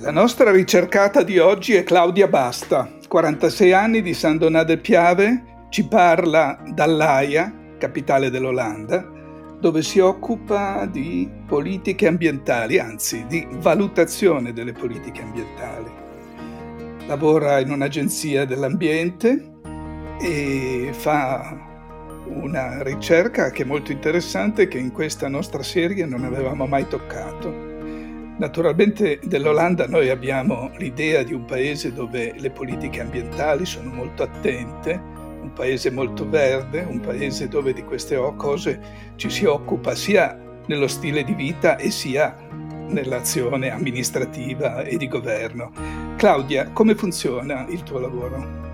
La nostra ricercata di oggi è Claudia Basta, 46 anni di San Donà del Piave, ci parla dall'Aia, capitale dell'Olanda, dove si occupa di politiche ambientali, anzi di valutazione delle politiche ambientali. Lavora in un'agenzia dell'ambiente e fa una ricerca che è molto interessante che in questa nostra serie non avevamo mai toccato. Naturalmente dell'Olanda noi abbiamo l'idea di un paese dove le politiche ambientali sono molto attente, un paese molto verde, un paese dove di queste cose ci si occupa sia nello stile di vita e sia nell'azione amministrativa e di governo. Claudia, come funziona il tuo lavoro?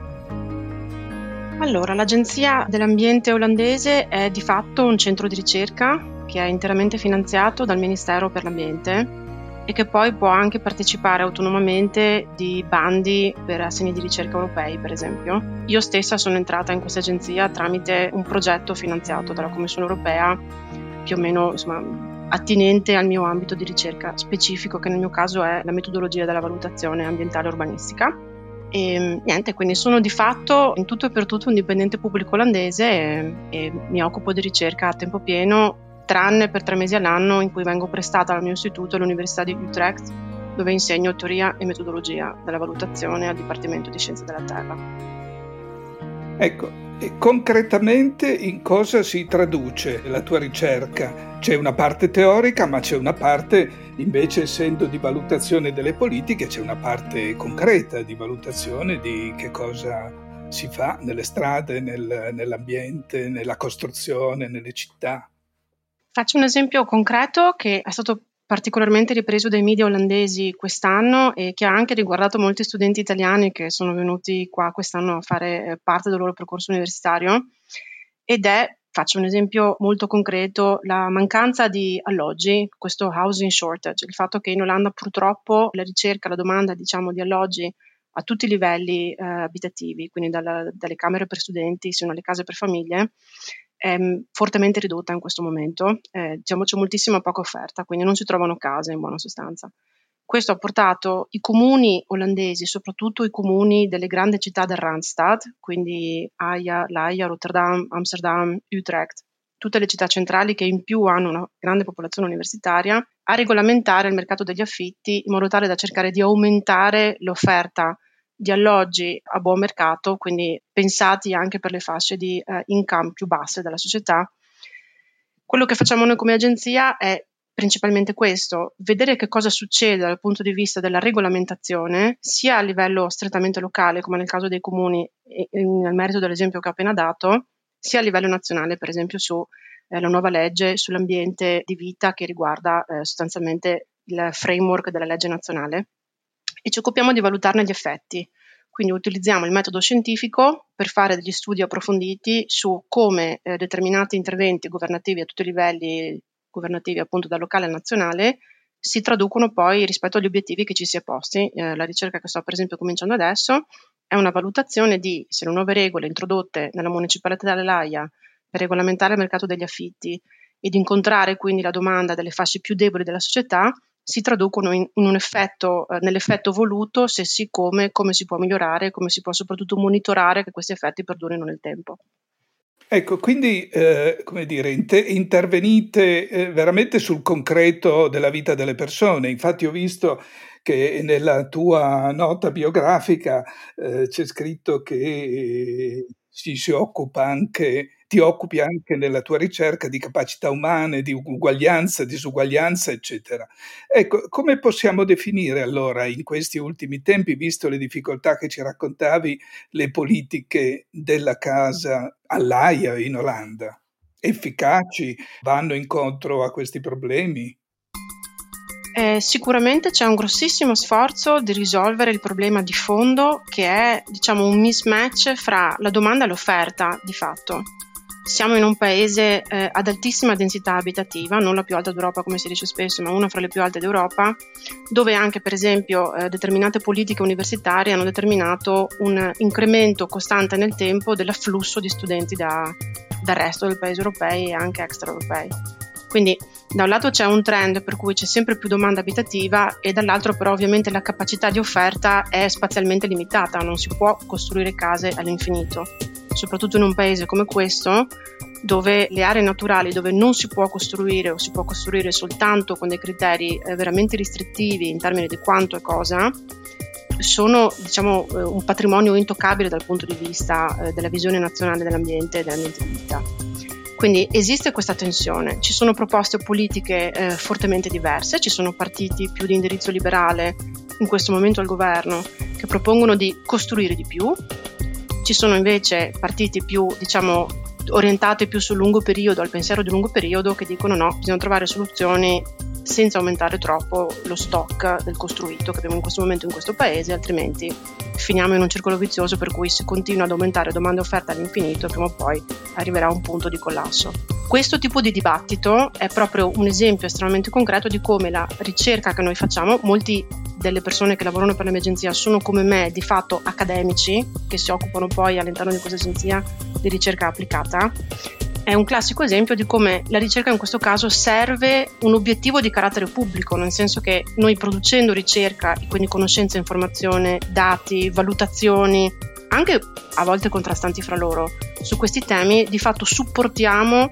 Allora, l'Agenzia dell'Ambiente olandese è di fatto un centro di ricerca che è interamente finanziato dal Ministero per l'Ambiente e che poi può anche partecipare autonomamente di bandi per assegni di ricerca europei, per esempio. Io stessa sono entrata in questa agenzia tramite un progetto finanziato dalla Commissione europea, più o meno insomma, attinente al mio ambito di ricerca specifico, che nel mio caso è la metodologia della valutazione ambientale urbanistica. E niente, quindi sono di fatto in tutto e per tutto un dipendente pubblico olandese e, e mi occupo di ricerca a tempo pieno tranne per tre mesi all'anno in cui vengo prestata al mio istituto all'Università di Utrecht, dove insegno teoria e metodologia della valutazione al Dipartimento di Scienze della Terra. Ecco, e concretamente in cosa si traduce la tua ricerca? C'è una parte teorica, ma c'è una parte, invece, essendo di valutazione delle politiche, c'è una parte concreta di valutazione di che cosa si fa nelle strade, nel, nell'ambiente, nella costruzione, nelle città. Faccio un esempio concreto che è stato particolarmente ripreso dai media olandesi quest'anno e che ha anche riguardato molti studenti italiani che sono venuti qua quest'anno a fare eh, parte del loro percorso universitario ed è, faccio un esempio molto concreto, la mancanza di alloggi, questo housing shortage, il fatto che in Olanda purtroppo la ricerca, la domanda diciamo di alloggi a tutti i livelli eh, abitativi, quindi dalla, dalle camere per studenti sino alle case per famiglie, è mm, fortemente ridotta in questo momento, eh, diciamo c'è moltissima poca offerta, quindi non si trovano case in buona sostanza. Questo ha portato i comuni olandesi, soprattutto i comuni delle grandi città del Randstad, quindi Haia, L'Aia, Rotterdam, Amsterdam, Utrecht, tutte le città centrali che in più hanno una grande popolazione universitaria, a regolamentare il mercato degli affitti in modo tale da cercare di aumentare l'offerta di alloggi a buon mercato, quindi pensati anche per le fasce di eh, income più basse della società. Quello che facciamo noi come agenzia è principalmente questo, vedere che cosa succede dal punto di vista della regolamentazione, sia a livello strettamente locale, come nel caso dei comuni, e, e nel merito dell'esempio che ho appena dato, sia a livello nazionale, per esempio sulla eh, nuova legge sull'ambiente di vita che riguarda eh, sostanzialmente il framework della legge nazionale e ci occupiamo di valutarne gli effetti. Quindi utilizziamo il metodo scientifico per fare degli studi approfonditi su come eh, determinati interventi governativi a tutti i livelli governativi, appunto da locale a nazionale, si traducono poi rispetto agli obiettivi che ci si è posti. Eh, la ricerca che sto per esempio cominciando adesso è una valutazione di se le nuove regole introdotte nella municipalità dell'AIA per regolamentare il mercato degli affitti ed incontrare quindi la domanda delle fasce più deboli della società si traducono in, in un effetto, eh, nell'effetto voluto, se sì come, come si può migliorare, come si può soprattutto monitorare che questi effetti perdurino nel tempo. Ecco, quindi, eh, come dire, inter- intervenite eh, veramente sul concreto della vita delle persone. Infatti ho visto che nella tua nota biografica eh, c'è scritto che ci si occupa anche ti occupi anche nella tua ricerca di capacità umane, di uguaglianza, disuguaglianza, eccetera. Ecco, come possiamo definire allora in questi ultimi tempi, visto le difficoltà che ci raccontavi, le politiche della casa all'AIA in Olanda? Efficaci? Vanno incontro a questi problemi? Eh, sicuramente c'è un grossissimo sforzo di risolvere il problema di fondo che è diciamo, un mismatch fra la domanda e l'offerta di fatto. Siamo in un paese eh, ad altissima densità abitativa, non la più alta d'Europa come si dice spesso, ma una fra le più alte d'Europa, dove anche per esempio eh, determinate politiche universitarie hanno determinato un incremento costante nel tempo dell'afflusso di studenti da, dal resto del paese europei e anche extraeuropei. Quindi da un lato c'è un trend per cui c'è sempre più domanda abitativa e dall'altro però ovviamente la capacità di offerta è spazialmente limitata, non si può costruire case all'infinito soprattutto in un paese come questo, dove le aree naturali dove non si può costruire o si può costruire soltanto con dei criteri eh, veramente restrittivi in termini di quanto e cosa, sono diciamo, eh, un patrimonio intoccabile dal punto di vista eh, della visione nazionale dell'ambiente e dell'ambiente di vita. Quindi esiste questa tensione, ci sono proposte politiche eh, fortemente diverse, ci sono partiti più di indirizzo liberale in questo momento al governo che propongono di costruire di più, ci sono invece partiti più, diciamo, orientati più sul lungo periodo, al pensiero di lungo periodo, che dicono no, bisogna trovare soluzioni senza aumentare troppo lo stock del costruito che abbiamo in questo momento in questo paese, altrimenti finiamo in un circolo vizioso per cui si continua ad aumentare domanda e offerta all'infinito prima o poi arriverà a un punto di collasso. Questo tipo di dibattito è proprio un esempio estremamente concreto di come la ricerca che noi facciamo, molti delle persone che lavorano per l'emergenza sono come me di fatto accademici che si occupano poi all'interno di questa agenzia di ricerca applicata è un classico esempio di come la ricerca in questo caso serve un obiettivo di carattere pubblico, nel senso che noi producendo ricerca, quindi conoscenza, informazione, dati, valutazioni, anche a volte contrastanti fra loro, su questi temi di fatto supportiamo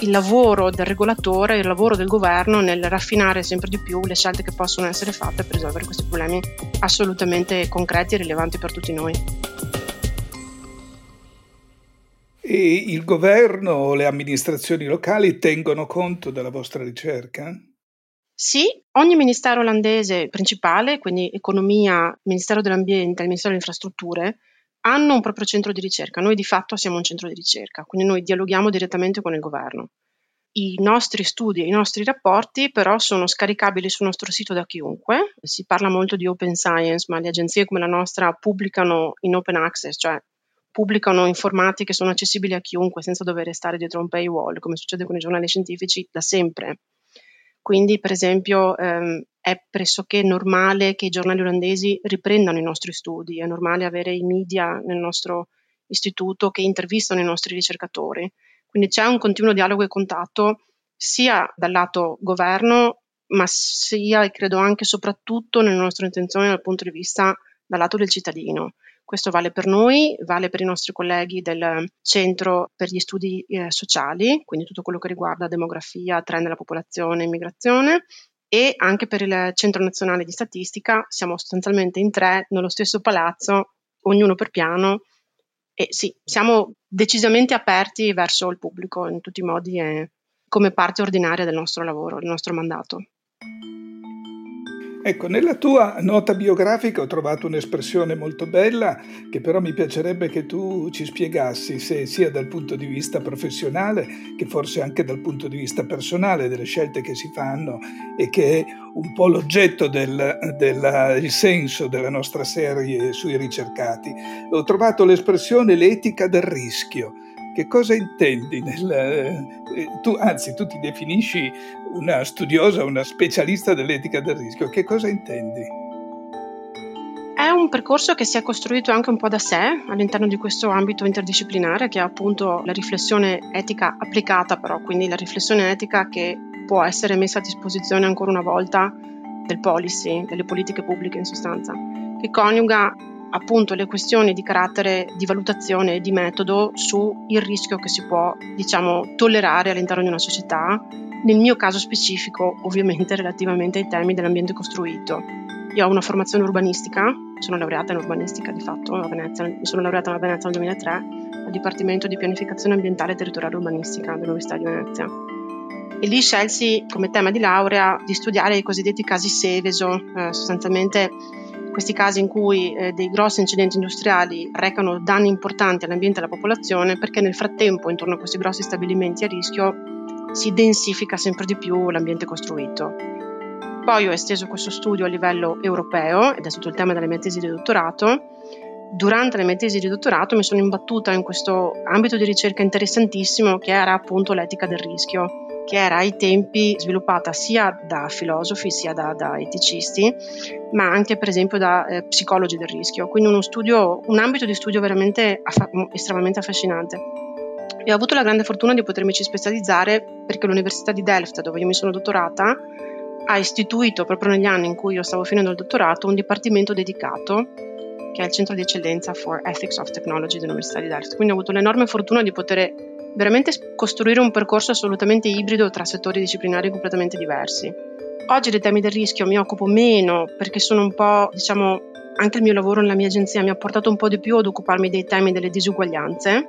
il lavoro del regolatore, il lavoro del governo nel raffinare sempre di più le scelte che possono essere fatte per risolvere questi problemi assolutamente concreti e rilevanti per tutti noi. E il governo o le amministrazioni locali tengono conto della vostra ricerca? Sì, ogni ministero olandese principale, quindi economia, Ministero dell'Ambiente e Ministero delle Infrastrutture, hanno un proprio centro di ricerca. Noi di fatto siamo un centro di ricerca, quindi noi dialoghiamo direttamente con il governo. I nostri studi e i nostri rapporti però sono scaricabili sul nostro sito da chiunque. Si parla molto di open science, ma le agenzie come la nostra pubblicano in open access, cioè pubblicano informati che sono accessibili a chiunque senza dover stare dietro un paywall, come succede con i giornali scientifici da sempre. Quindi, per esempio, ehm, è pressoché normale che i giornali olandesi riprendano i nostri studi, è normale avere i media nel nostro istituto che intervistano i nostri ricercatori. Quindi c'è un continuo dialogo e contatto sia dal lato governo, ma sia e credo anche e soprattutto nelle nostre intenzioni dal punto di vista dal lato del cittadino. Questo vale per noi, vale per i nostri colleghi del Centro per gli Studi eh, Sociali, quindi tutto quello che riguarda demografia, trend della popolazione, immigrazione, e anche per il Centro Nazionale di Statistica. Siamo sostanzialmente in tre nello stesso palazzo, ognuno per piano. E sì, siamo decisamente aperti verso il pubblico in tutti i modi e come parte ordinaria del nostro lavoro, del nostro mandato. Ecco, nella tua nota biografica ho trovato un'espressione molto bella che però mi piacerebbe che tu ci spiegassi, se sia dal punto di vista professionale che forse anche dal punto di vista personale delle scelte che si fanno e che è un po' l'oggetto del, del senso della nostra serie sui ricercati. Ho trovato l'espressione l'etica del rischio che cosa intendi? Nel, eh, tu, anzi, tu ti definisci una studiosa, una specialista dell'etica del rischio. Che cosa intendi? È un percorso che si è costruito anche un po' da sé all'interno di questo ambito interdisciplinare che è appunto la riflessione etica applicata però, quindi la riflessione etica che può essere messa a disposizione ancora una volta del policy, delle politiche pubbliche in sostanza, che coniuga appunto le questioni di carattere di valutazione e di metodo sul rischio che si può, diciamo, tollerare all'interno di una società, nel mio caso specifico ovviamente relativamente ai temi dell'ambiente costruito. Io ho una formazione urbanistica, sono laureata in urbanistica di fatto a Venezia, mi sono laureata a Venezia nel 2003 al Dipartimento di Pianificazione Ambientale e Territoriale Urbanistica dell'Università di Venezia. E lì scelsi come tema di laurea di studiare i cosiddetti casi Seveso, eh, sostanzialmente questi casi in cui eh, dei grossi incidenti industriali recano danni importanti all'ambiente e alla popolazione perché nel frattempo intorno a questi grossi stabilimenti a rischio si densifica sempre di più l'ambiente costruito. Poi ho esteso questo studio a livello europeo ed è stato il tema della mia tesi di dottorato. Durante la mia tesi di dottorato mi sono imbattuta in questo ambito di ricerca interessantissimo che era appunto l'etica del rischio che era ai tempi sviluppata sia da filosofi sia da, da eticisti, ma anche per esempio da eh, psicologi del rischio, quindi uno studio, un ambito di studio veramente affa- estremamente affascinante. E ho avuto la grande fortuna di potermi specializzare perché l'Università di Delft, dove io mi sono dottorata, ha istituito proprio negli anni in cui io stavo finendo il dottorato un dipartimento dedicato che è il Centro di Eccellenza for Ethics of Technology dell'Università di Delft. Quindi ho avuto l'enorme fortuna di poter veramente costruire un percorso assolutamente ibrido tra settori disciplinari completamente diversi. Oggi dei temi del rischio mi occupo meno perché sono un po', diciamo, anche il mio lavoro nella mia agenzia mi ha portato un po' di più ad occuparmi dei temi delle disuguaglianze,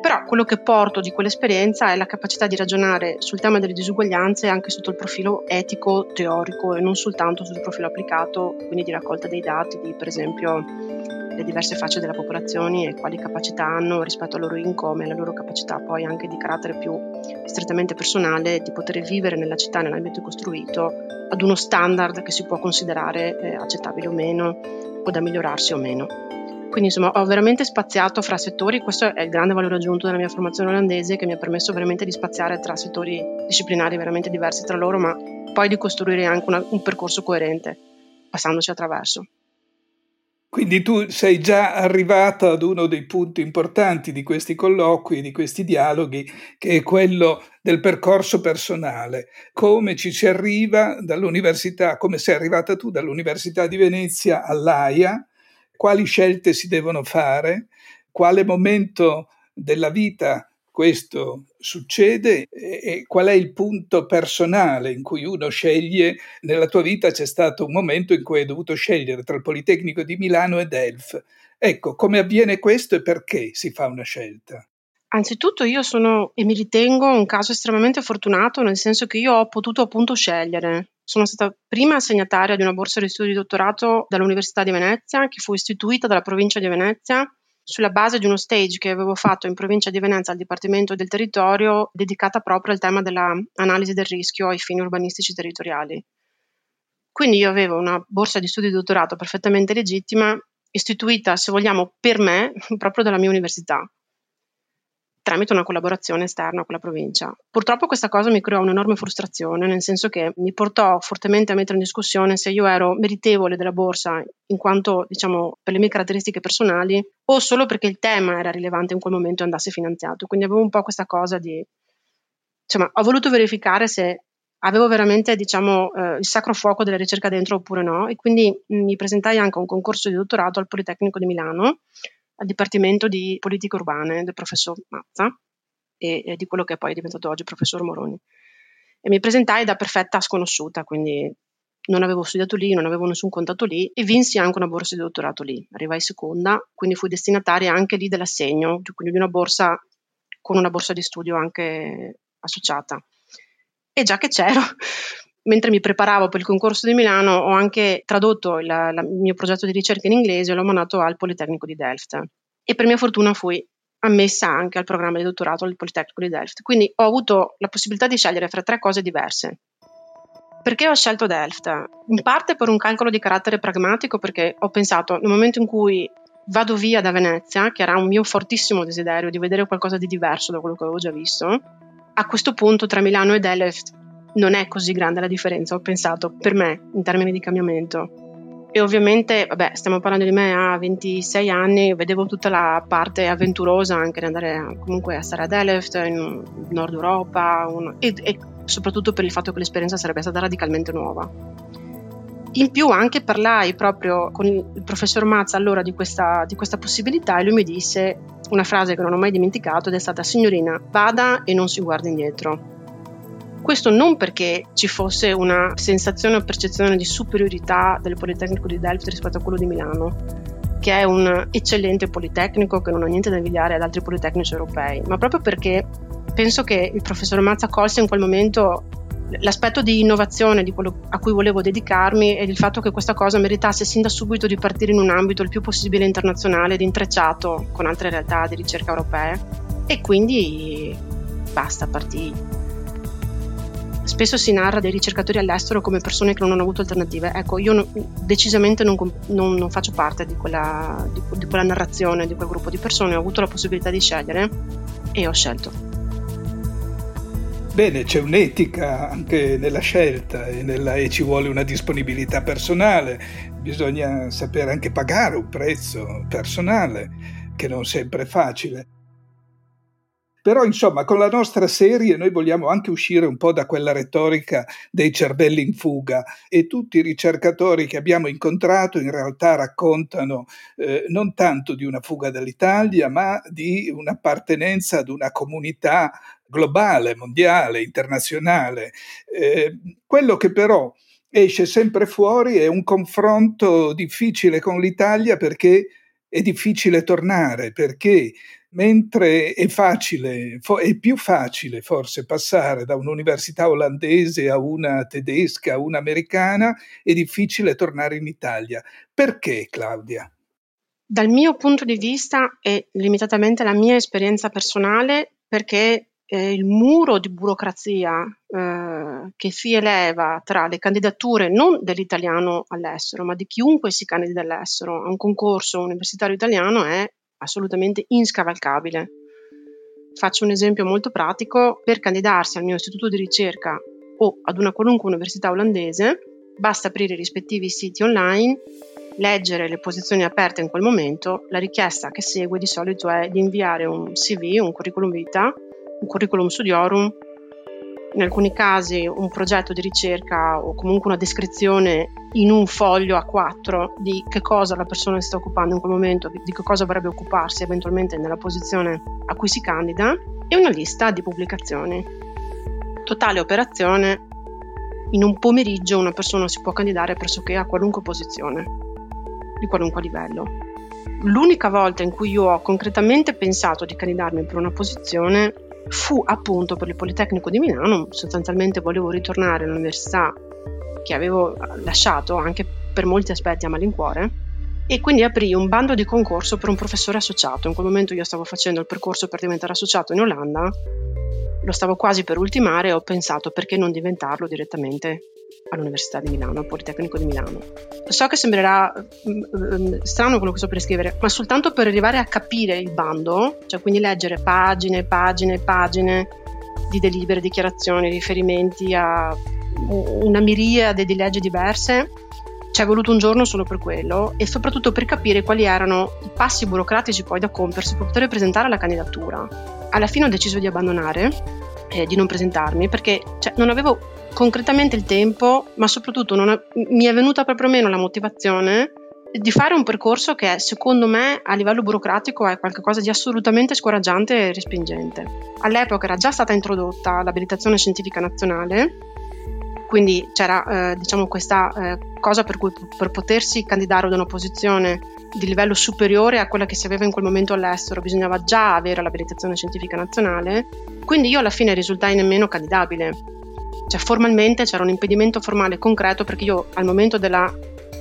però quello che porto di quell'esperienza è la capacità di ragionare sul tema delle disuguaglianze anche sotto il profilo etico, teorico e non soltanto sul profilo applicato, quindi di raccolta dei dati, di per esempio le diverse facce della popolazione e quali capacità hanno rispetto al loro income e la loro capacità poi anche di carattere più strettamente personale di poter vivere nella città, nell'ambiente costruito, ad uno standard che si può considerare eh, accettabile o meno o da migliorarsi o meno. Quindi insomma ho veramente spaziato fra settori, questo è il grande valore aggiunto della mia formazione olandese che mi ha permesso veramente di spaziare tra settori disciplinari veramente diversi tra loro, ma poi di costruire anche una, un percorso coerente, passandoci attraverso. Quindi tu sei già arrivato ad uno dei punti importanti di questi colloqui, di questi dialoghi, che è quello del percorso personale. Come ci si arriva dall'università, come sei arrivata tu dall'Università di Venezia all'AIA, quali scelte si devono fare, quale momento della vita questo succede e qual è il punto personale in cui uno sceglie, nella tua vita c'è stato un momento in cui hai dovuto scegliere tra il Politecnico di Milano e Delft. Ecco, come avviene questo e perché si fa una scelta? Anzitutto io sono e mi ritengo un caso estremamente fortunato nel senso che io ho potuto appunto scegliere. Sono stata prima assegnataria di una borsa di studio di dottorato dall'Università di Venezia che fu istituita dalla provincia di Venezia sulla base di uno stage che avevo fatto in provincia di Venezia al Dipartimento del Territorio dedicata proprio al tema dell'analisi del rischio ai fini urbanistici territoriali. Quindi io avevo una borsa di studio di dottorato perfettamente legittima, istituita, se vogliamo, per me, proprio dalla mia università tramite una collaborazione esterna con la provincia. Purtroppo questa cosa mi creò un'enorme frustrazione, nel senso che mi portò fortemente a mettere in discussione se io ero meritevole della borsa in quanto, diciamo, per le mie caratteristiche personali o solo perché il tema era rilevante in quel momento e andasse finanziato. Quindi avevo un po' questa cosa di... Insomma, ho voluto verificare se avevo veramente, diciamo, eh, il sacro fuoco della ricerca dentro oppure no e quindi mi presentai anche a un concorso di dottorato al Politecnico di Milano al Dipartimento di Politiche Urbane del professor Mazza e, e di quello che poi è diventato oggi il professor Moroni. E mi presentai da perfetta sconosciuta, quindi non avevo studiato lì, non avevo nessun contatto lì e vinsi anche una borsa di dottorato lì. Arrivai seconda, quindi fui destinataria anche lì dell'assegno, quindi di una borsa con una borsa di studio anche associata. E già che c'ero, mentre mi preparavo per il concorso di Milano ho anche tradotto il, la, il mio progetto di ricerca in inglese e l'ho mandato al Politecnico di Delft. E per mia fortuna fui ammessa anche al programma di dottorato al Politecnico di Delft. Quindi ho avuto la possibilità di scegliere fra tre cose diverse. Perché ho scelto Delft? In parte per un calcolo di carattere pragmatico, perché ho pensato nel momento in cui vado via da Venezia, che era un mio fortissimo desiderio di vedere qualcosa di diverso da quello che avevo già visto, a questo punto tra Milano e Delft non è così grande la differenza, ho pensato, per me, in termini di cambiamento. E ovviamente, vabbè, stiamo parlando di me a 26 anni, vedevo tutta la parte avventurosa anche di andare comunque a stare a Delft, in Nord Europa, un, e, e soprattutto per il fatto che l'esperienza sarebbe stata radicalmente nuova. In più anche parlai proprio con il professor Mazza allora di questa, di questa, possibilità e lui mi disse una frase che non ho mai dimenticato ed è stata signorina vada e non si guardi indietro. Questo non perché ci fosse una sensazione o percezione di superiorità del Politecnico di Delft rispetto a quello di Milano, che è un eccellente politecnico che non ha niente da invidiare ad altri politecnici europei, ma proprio perché penso che il professor Mazza colse in quel momento l'aspetto di innovazione di quello a cui volevo dedicarmi e il fatto che questa cosa meritasse sin da subito di partire in un ambito il più possibile internazionale ed intrecciato con altre realtà di ricerca europee. E quindi basta, partì spesso si narra dei ricercatori all'estero come persone che non hanno avuto alternative. Ecco, io no, decisamente non, non, non, faccio parte di quella, di, di quella narrazione, di quel gruppo di persone, ho avuto la possibilità di scegliere e ho scelto. Bene, c'è un'etica anche nella scelta e, nella, e, ci vuole una disponibilità personale, bisogna sapere anche pagare un prezzo personale, che non sempre è facile. Però insomma con la nostra serie noi vogliamo anche uscire un po' da quella retorica dei cervelli in fuga e tutti i ricercatori che abbiamo incontrato in realtà raccontano eh, non tanto di una fuga dall'Italia ma di un'appartenenza ad una comunità globale, mondiale, internazionale. Eh, quello che però esce sempre fuori è un confronto difficile con l'Italia perché è difficile tornare, perché mentre è facile, è più facile forse passare da un'università olandese a una tedesca, a una americana, è difficile tornare in Italia. Perché, Claudia? Dal mio punto di vista e limitatamente la mia esperienza personale, perché eh, il muro di burocrazia eh, che si eleva tra le candidature non dell'italiano all'estero, ma di chiunque si candidi all'estero a un concorso universitario italiano è assolutamente inscavalcabile. Faccio un esempio molto pratico, per candidarsi al mio istituto di ricerca o ad una qualunque università olandese, basta aprire i rispettivi siti online, leggere le posizioni aperte in quel momento, la richiesta che segue di solito è di inviare un CV, un curriculum vitae, un curriculum studiorum, in alcuni casi un progetto di ricerca o comunque una descrizione in un foglio A4 di che cosa la persona si sta occupando in quel momento, di che cosa vorrebbe occuparsi eventualmente nella posizione a cui si candida e una lista di pubblicazioni. Totale operazione, in un pomeriggio una persona si può candidare pressoché a qualunque posizione, di qualunque livello. L'unica volta in cui io ho concretamente pensato di candidarmi per una posizione fu appunto per il Politecnico di Milano, sostanzialmente volevo ritornare all'università che avevo lasciato anche per molti aspetti a malincuore e quindi aprì un bando di concorso per un professore associato. In quel momento io stavo facendo il percorso per diventare associato in Olanda, lo stavo quasi per ultimare e ho pensato perché non diventarlo direttamente all'Università di Milano, al Politecnico di Milano. So che sembrerà um, strano quello che sto per scrivere, ma soltanto per arrivare a capire il bando, cioè quindi leggere pagine, pagine, pagine di delibere, dichiarazioni, riferimenti a una miriade di leggi diverse, ci è voluto un giorno solo per quello e soprattutto per capire quali erano i passi burocratici poi da compersi per poter presentare la candidatura. Alla fine ho deciso di abbandonare, eh, di non presentarmi, perché cioè, non avevo concretamente il tempo, ma soprattutto ha, mi è venuta proprio meno la motivazione di fare un percorso che secondo me a livello burocratico è qualcosa di assolutamente scoraggiante e respingente. All'epoca era già stata introdotta l'abilitazione scientifica nazionale, quindi c'era eh, diciamo questa eh, cosa per cui per potersi candidare ad una posizione di livello superiore a quella che si aveva in quel momento all'estero bisognava già avere l'abilitazione scientifica nazionale, quindi io alla fine risultai nemmeno candidabile cioè formalmente c'era un impedimento formale concreto perché io al momento della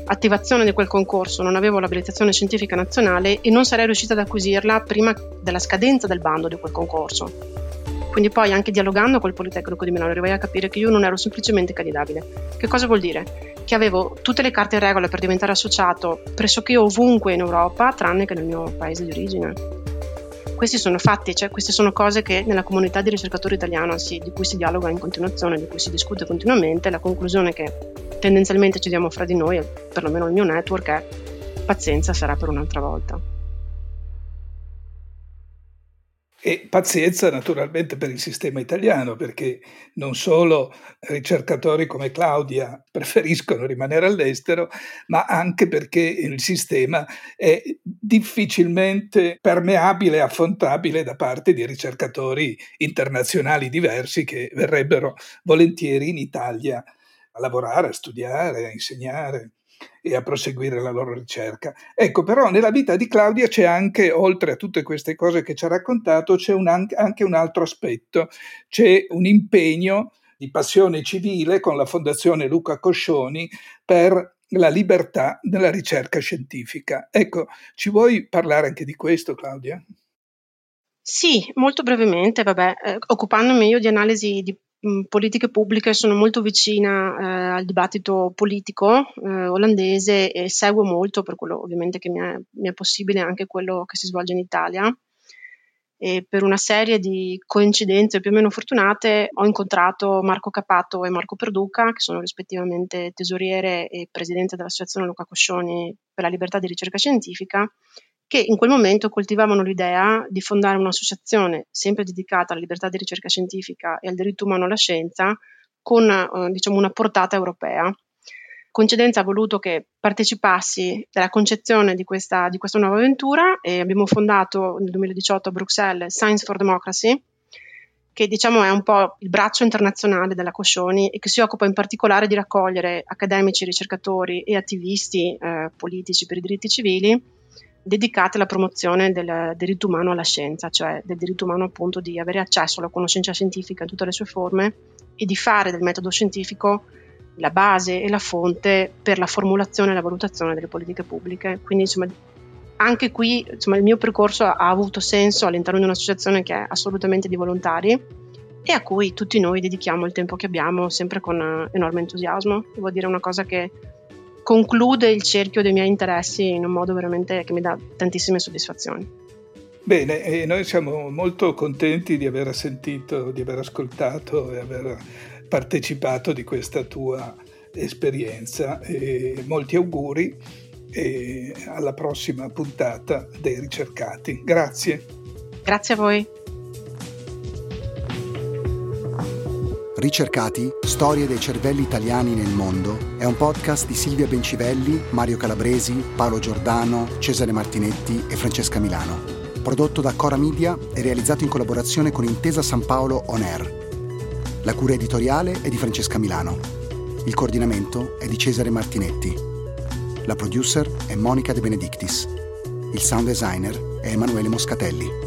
attivazione di quel concorso non avevo l'abilitazione scientifica nazionale e non sarei riuscita ad acquisirla prima della scadenza del bando di quel concorso. Quindi poi anche dialogando col Politecnico di Milano arrivai a capire che io non ero semplicemente candidabile. Che cosa vuol dire? Che avevo tutte le carte in regola per diventare associato pressoché ovunque in Europa, tranne che nel mio paese di origine. Questi sono fatti, cioè queste sono cose che nella comunità di ricercatori italiana si, di cui si dialoga in continuazione, di cui si discute continuamente. La conclusione che tendenzialmente ci diamo fra di noi, perlomeno il mio network, è pazienza sarà per un'altra volta. E pazienza naturalmente per il sistema italiano, perché non solo ricercatori come Claudia preferiscono rimanere all'estero, ma anche perché il sistema è difficilmente permeabile e affrontabile da parte di ricercatori internazionali diversi che verrebbero volentieri in Italia a lavorare, a studiare, a insegnare e a proseguire la loro ricerca. Ecco, però nella vita di Claudia c'è anche, oltre a tutte queste cose che ci ha raccontato, c'è un, anche un altro aspetto, c'è un impegno di passione civile con la Fondazione Luca Coscioni per la libertà nella ricerca scientifica. Ecco, ci vuoi parlare anche di questo, Claudia? Sì, molto brevemente, vabbè, eh, occupandomi io di analisi di politiche pubbliche sono molto vicina eh, al dibattito politico eh, olandese e seguo molto, per quello ovviamente che mi è, mi è possibile, anche quello che si svolge in Italia. E per una serie di coincidenze più o meno fortunate ho incontrato Marco Capato e Marco Perduca, che sono rispettivamente tesoriere e presidente dell'Associazione Luca Coscioni per la libertà di ricerca scientifica, che in quel momento coltivavano l'idea di fondare un'associazione sempre dedicata alla libertà di ricerca scientifica e al diritto umano alla scienza con eh, diciamo, una portata europea. Coincidenza ha voluto che partecipassi alla concezione di questa, di questa nuova avventura e abbiamo fondato nel 2018 a Bruxelles Science for Democracy, che diciamo è un po' il braccio internazionale della Coscioni e che si occupa in particolare di raccogliere accademici, ricercatori e attivisti eh, politici per i diritti civili dedicati alla promozione del diritto umano alla scienza, cioè del diritto umano appunto di avere accesso alla conoscenza scientifica in tutte le sue forme e di fare del metodo scientifico la base e la fonte per la formulazione e la valutazione delle politiche pubbliche. Quindi insomma, anche qui insomma, il mio percorso ha avuto senso all'interno di un'associazione che è assolutamente di volontari e a cui tutti noi dedichiamo il tempo che abbiamo sempre con eh, enorme entusiasmo. Devo dire una cosa che conclude il cerchio dei miei interessi in un modo veramente che mi dà tantissime soddisfazioni. Bene, e noi siamo molto contenti di aver sentito, di aver ascoltato e aver partecipato di questa tua esperienza. E molti auguri e alla prossima puntata dei ricercati. Grazie. Grazie a voi. Ricercati, storie dei cervelli italiani nel mondo è un podcast di Silvia Bencivelli, Mario Calabresi, Paolo Giordano, Cesare Martinetti e Francesca Milano. Prodotto da Cora Media e realizzato in collaborazione con Intesa San Paolo On Air. La cura editoriale è di Francesca Milano. Il coordinamento è di Cesare Martinetti. La producer è Monica De Benedictis. Il sound designer è Emanuele Moscatelli.